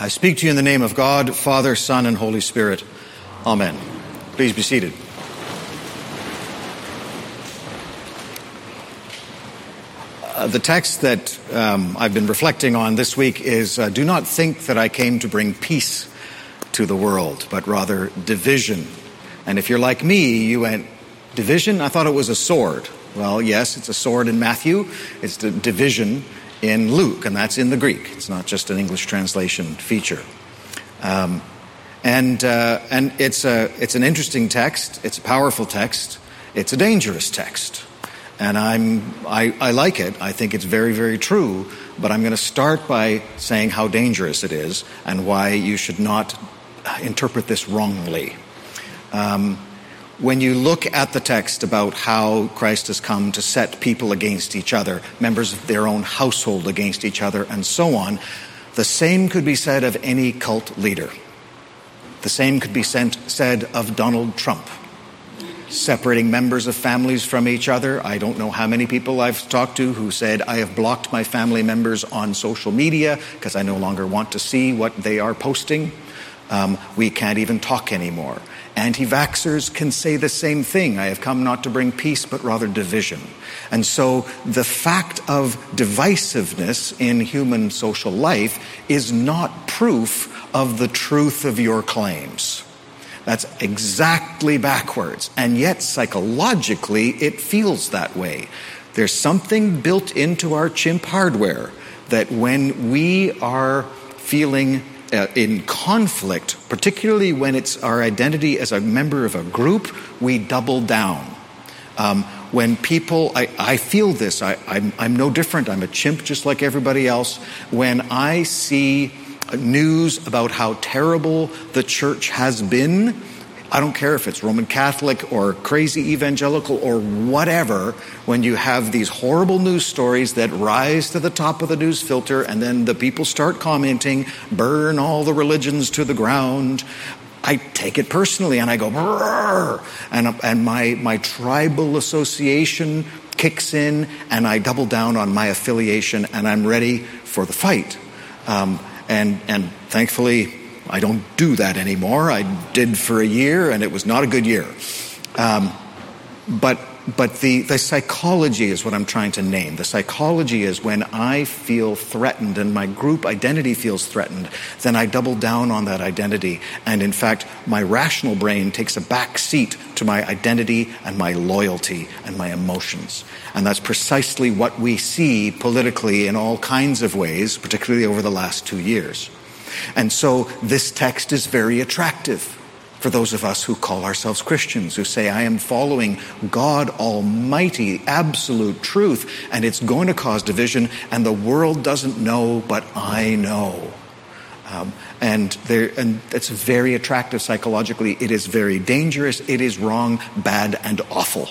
I speak to you in the name of God, Father, Son, and Holy Spirit. Amen. Please be seated. Uh, the text that um, I've been reflecting on this week is uh, Do not think that I came to bring peace to the world, but rather division. And if you're like me, you went, Division? I thought it was a sword. Well, yes, it's a sword in Matthew, it's the division in Luke, and that's in the Greek. It's not just an English translation feature. Um, and uh, and it's, a, it's an interesting text, it's a powerful text, it's a dangerous text. And I'm, I, I like it. I think it's very, very true. But I'm going to start by saying how dangerous it is and why you should not interpret this wrongly. Um, when you look at the text about how Christ has come to set people against each other, members of their own household against each other, and so on, the same could be said of any cult leader. The same could be said of Donald Trump, separating members of families from each other. I don't know how many people I've talked to who said, I have blocked my family members on social media because I no longer want to see what they are posting. Um, we can't even talk anymore. Anti vaxxers can say the same thing. I have come not to bring peace, but rather division. And so the fact of divisiveness in human social life is not proof of the truth of your claims. That's exactly backwards. And yet, psychologically, it feels that way. There's something built into our chimp hardware that when we are feeling uh, in conflict, particularly when it's our identity as a member of a group, we double down. Um, when people, I, I feel this, I, I'm, I'm no different, I'm a chimp just like everybody else. When I see news about how terrible the church has been, I don't care if it's Roman Catholic or crazy evangelical or whatever, when you have these horrible news stories that rise to the top of the news filter and then the people start commenting, burn all the religions to the ground. I take it personally and I go, and, and my, my tribal association kicks in and I double down on my affiliation and I'm ready for the fight. Um, and, and thankfully, I don't do that anymore. I did for a year, and it was not a good year. Um, but but the, the psychology is what I'm trying to name. The psychology is when I feel threatened and my group identity feels threatened, then I double down on that identity. And in fact, my rational brain takes a back seat to my identity and my loyalty and my emotions. And that's precisely what we see politically in all kinds of ways, particularly over the last two years. And so this text is very attractive for those of us who call ourselves Christians, who say, I am following God Almighty, absolute truth, and it's going to cause division, and the world doesn't know, but I know. Um, and, there, and it's very attractive psychologically. It is very dangerous. It is wrong, bad, and awful.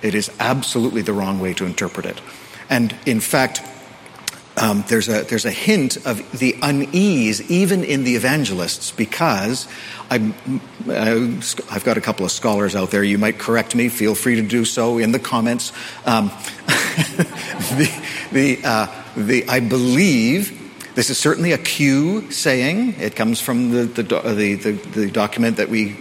It is absolutely the wrong way to interpret it. And in fact, um, there's, a, there's a hint of the unease even in the evangelists because i have got a couple of scholars out there. You might correct me. Feel free to do so in the comments. Um, the, the, uh, the, I believe this is certainly a Q saying. It comes from the, the, the, the, the document that we,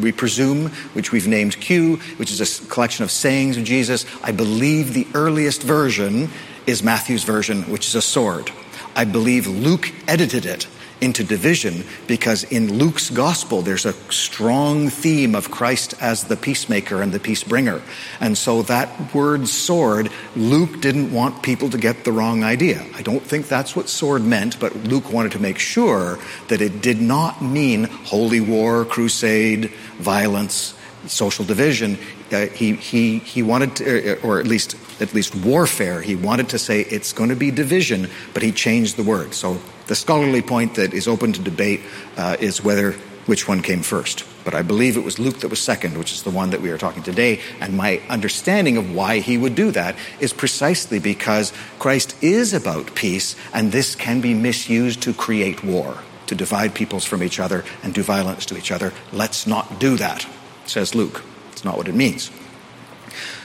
we presume, which we've named Q, which is a collection of sayings of Jesus. I believe the earliest version is Matthew's version, which is a sword. I believe Luke edited it into division because in Luke's gospel there's a strong theme of Christ as the peacemaker and the peace bringer. And so that word sword, Luke didn't want people to get the wrong idea. I don't think that's what sword meant, but Luke wanted to make sure that it did not mean holy war, crusade, violence, social division. Uh, he, he, he wanted to, or at least, at least warfare, he wanted to say it's going to be division, but he changed the word. So the scholarly point that is open to debate uh, is whether which one came first. But I believe it was Luke that was second, which is the one that we are talking today. And my understanding of why he would do that is precisely because Christ is about peace, and this can be misused to create war, to divide peoples from each other and do violence to each other. Let's not do that says Luke. It's not what it means.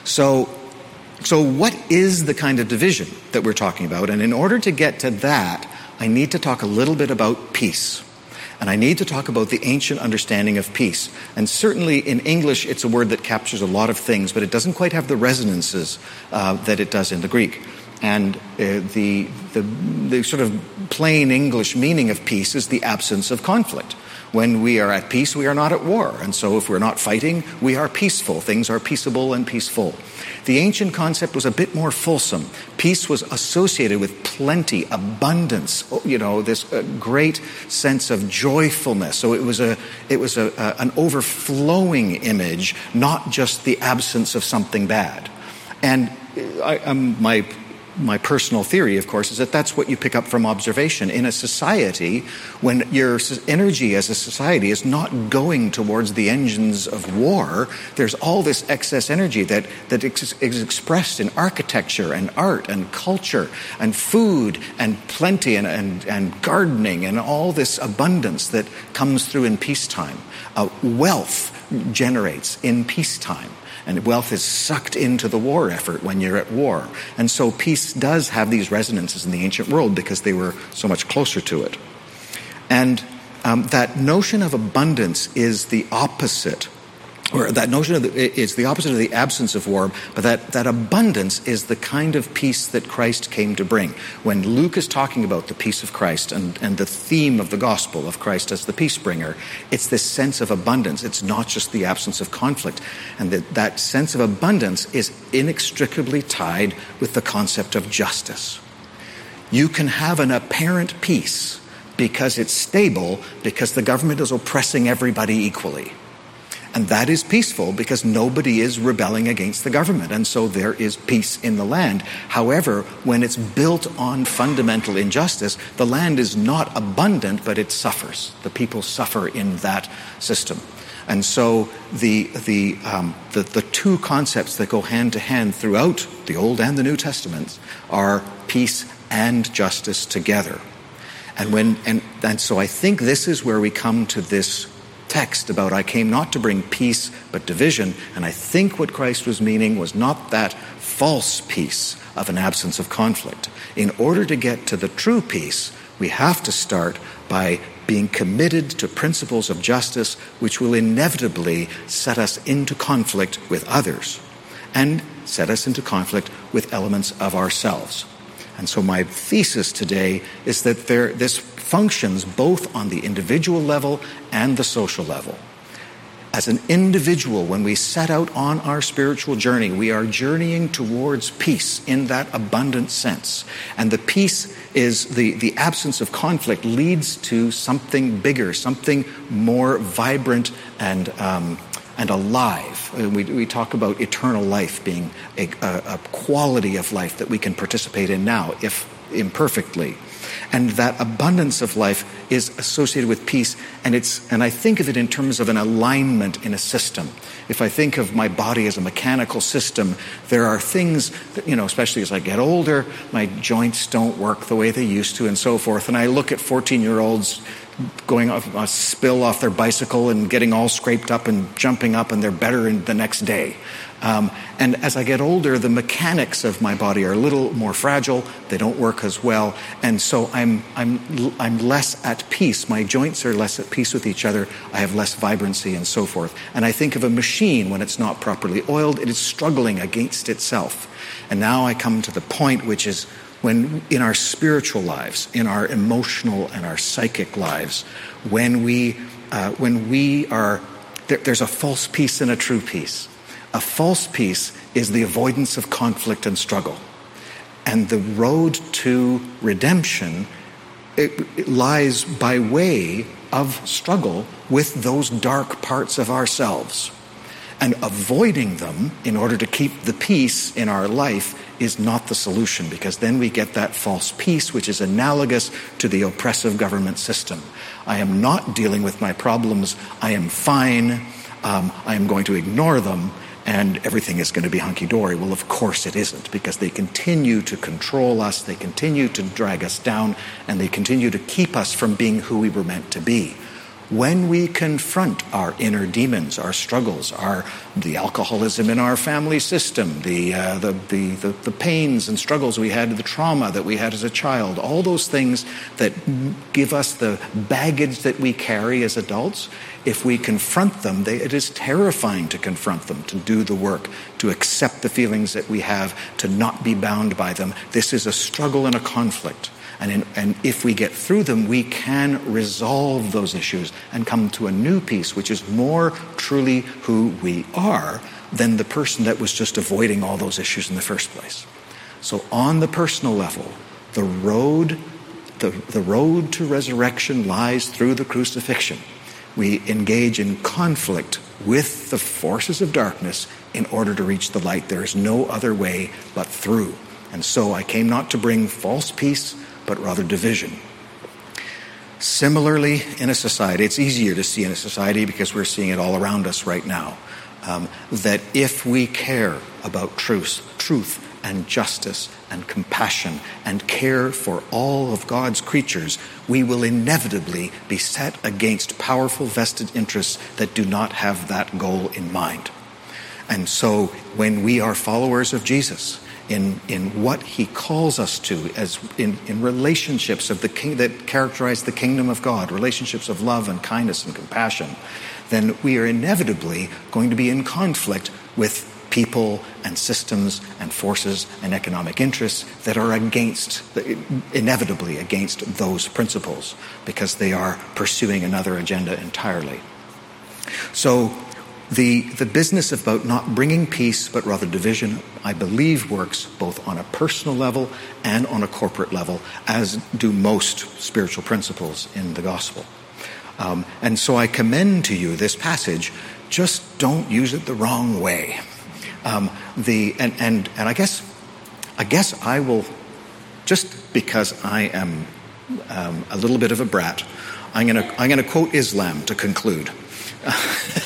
So, So, what is the kind of division that we're talking about? And in order to get to that, I need to talk a little bit about peace. And I need to talk about the ancient understanding of peace. And certainly in English, it's a word that captures a lot of things, but it doesn't quite have the resonances uh, that it does in the Greek. And uh, the, the, the sort of plain English meaning of peace is the absence of conflict. When we are at peace, we are not at war. And so if we're not fighting, we are peaceful. Things are peaceable and peaceful. The ancient concept was a bit more fulsome. Peace was associated with plenty, abundance, you know, this uh, great sense of joyfulness. So it was a, it was a, a, an overflowing image, not just the absence of something bad. And I, um, my my personal theory, of course, is that that's what you pick up from observation. In a society, when your energy as a society is not going towards the engines of war, there's all this excess energy that, that is expressed in architecture and art and culture and food and plenty and, and, and gardening and all this abundance that comes through in peacetime. Uh, wealth generates in peacetime. And wealth is sucked into the war effort when you're at war. And so peace does have these resonances in the ancient world because they were so much closer to it. And um, that notion of abundance is the opposite or that notion of the, it's the opposite of the absence of war, but that, that abundance is the kind of peace that Christ came to bring. When Luke is talking about the peace of Christ and, and the theme of the gospel of Christ as the peace bringer, it's this sense of abundance. It's not just the absence of conflict. And that, that sense of abundance is inextricably tied with the concept of justice. You can have an apparent peace because it's stable, because the government is oppressing everybody equally. And that is peaceful because nobody is rebelling against the government. And so there is peace in the land. However, when it's built on fundamental injustice, the land is not abundant, but it suffers. The people suffer in that system. And so the, the, um, the, the two concepts that go hand to hand throughout the Old and the New Testaments are peace and justice together. And when and, and so I think this is where we come to this text about I came not to bring peace but division. And I think what Christ was meaning was not that false peace of an absence of conflict. In order to get to the true peace, we have to start by being committed to principles of justice which will inevitably set us into conflict with others and set us into conflict with elements of ourselves. And so my thesis today is that there, this functions both on the individual level and the social level. As an individual, when we set out on our spiritual journey, we are journeying towards peace in that abundant sense. And the peace is the, the absence of conflict leads to something bigger, something more vibrant and, um, and alive. Uh, we, we talk about eternal life being a, a, a quality of life that we can participate in now, if imperfectly. And that abundance of life is associated with peace. And it's, and I think of it in terms of an alignment in a system. If I think of my body as a mechanical system, there are things that, you know, especially as I get older, my joints don't work the way they used to and so forth. And I look at 14 year olds going off a spill off their bicycle and getting all scraped up and jumping up and they're better in the next day. Um, and as I get older, the mechanics of my body are a little more fragile. They don't work as well. And so I'm, I'm, I'm less at peace. My joints are less at peace with each other. I have less vibrancy and so forth. And I think of a machine when it's not properly oiled, it is struggling against itself. And now I come to the point which is when in our spiritual lives, in our emotional and our psychic lives, when we, uh, when we are, there, there's a false peace and a true peace. A false peace is the avoidance of conflict and struggle. And the road to redemption it, it lies by way of struggle with those dark parts of ourselves. And avoiding them in order to keep the peace in our life is not the solution because then we get that false peace, which is analogous to the oppressive government system. I am not dealing with my problems. I am fine. Um, I am going to ignore them and everything is going to be hunky dory. Well, of course it isn't, because they continue to control us, they continue to drag us down, and they continue to keep us from being who we were meant to be. When we confront our inner demons, our struggles, our the alcoholism in our family system, the, uh, the, the, the, the pains and struggles we had, the trauma that we had as a child, all those things that give us the baggage that we carry as adults, if we confront them, they, it is terrifying to confront them, to do the work, to accept the feelings that we have, to not be bound by them. This is a struggle and a conflict. And, in, and if we get through them, we can resolve those issues and come to a new peace, which is more truly who we are than the person that was just avoiding all those issues in the first place. So, on the personal level, the road, the, the road to resurrection lies through the crucifixion. We engage in conflict with the forces of darkness in order to reach the light. There is no other way but through. And so I came not to bring false peace, but rather division. Similarly, in a society, it's easier to see in a society because we're seeing it all around us right now. Um, that if we care about truth, truth and justice and compassion and care for all of God's creatures, we will inevitably be set against powerful vested interests that do not have that goal in mind. And so when we are followers of Jesus, in, in what he calls us to as in, in relationships of the king that characterize the kingdom of God, relationships of love and kindness and compassion, then we are inevitably going to be in conflict with people and systems and forces and economic interests that are against, inevitably against those principles because they are pursuing another agenda entirely. So the, the business about not bringing peace but rather division, I believe, works both on a personal level and on a corporate level, as do most spiritual principles in the gospel. Um, and so I commend to you this passage. Just don't use it the wrong way. Um, the and, and and I guess I guess I will just because I am um, a little bit of a brat. I'm going to I'm going to quote Islam to conclude.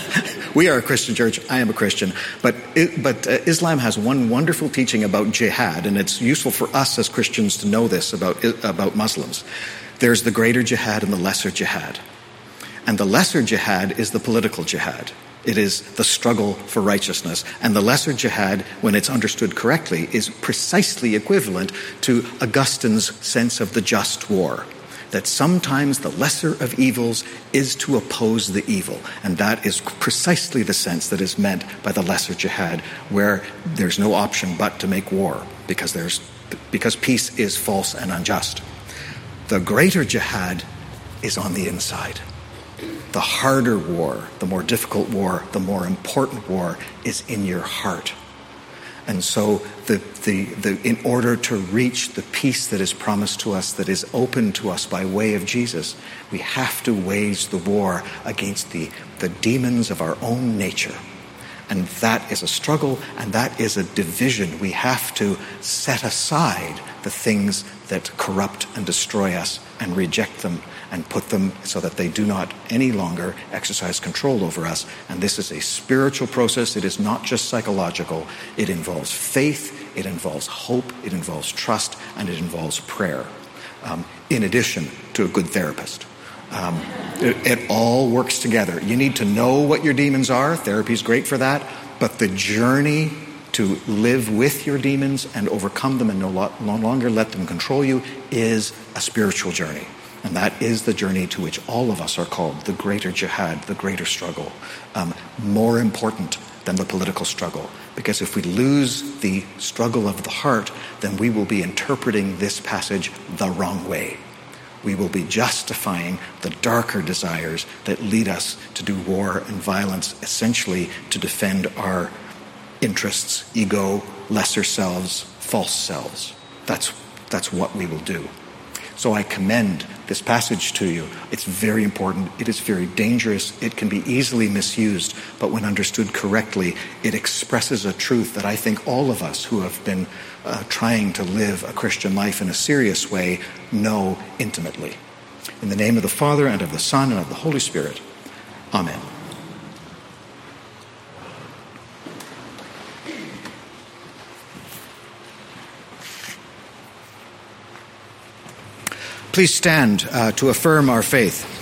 we are a Christian church. I am a Christian. But, it, but uh, Islam has one wonderful teaching about jihad, and it's useful for us as Christians to know this about, about Muslims. There's the greater jihad and the lesser jihad. And the lesser jihad is the political jihad. It is the struggle for righteousness. And the lesser jihad, when it's understood correctly, is precisely equivalent to Augustine's sense of the just war that sometimes the lesser of evils is to oppose the evil. And that is precisely the sense that is meant by the lesser jihad, where there's no option but to make war because, there's, because peace is false and unjust. The greater jihad is on the inside. The harder war, the more difficult war, the more important war is in your heart. And so, the, the, the, in order to reach the peace that is promised to us, that is open to us by way of Jesus, we have to wage the war against the, the demons of our own nature. And that is a struggle and that is a division. We have to set aside the things that corrupt and destroy us and reject them and put them so that they do not any longer exercise control over us. And this is a spiritual process. It is not just psychological. It involves faith, it involves hope, it involves trust, and it involves prayer, um, in addition to a good therapist. Um, it, it all works together. You need to know what your demons are. Therapy is great for that. But the journey to live with your demons and overcome them and no, lo- no longer let them control you is a spiritual journey. And that is the journey to which all of us are called the greater jihad, the greater struggle, um, more important than the political struggle. Because if we lose the struggle of the heart, then we will be interpreting this passage the wrong way. We will be justifying the darker desires that lead us to do war and violence, essentially to defend our interests, ego, lesser selves, false selves. That's, that's what we will do. So I commend this passage to you. It's very important. It is very dangerous. It can be easily misused, but when understood correctly, it expresses a truth that I think all of us who have been uh, trying to live a Christian life in a serious way know intimately. In the name of the Father, and of the Son, and of the Holy Spirit. Amen. Please stand uh, to affirm our faith.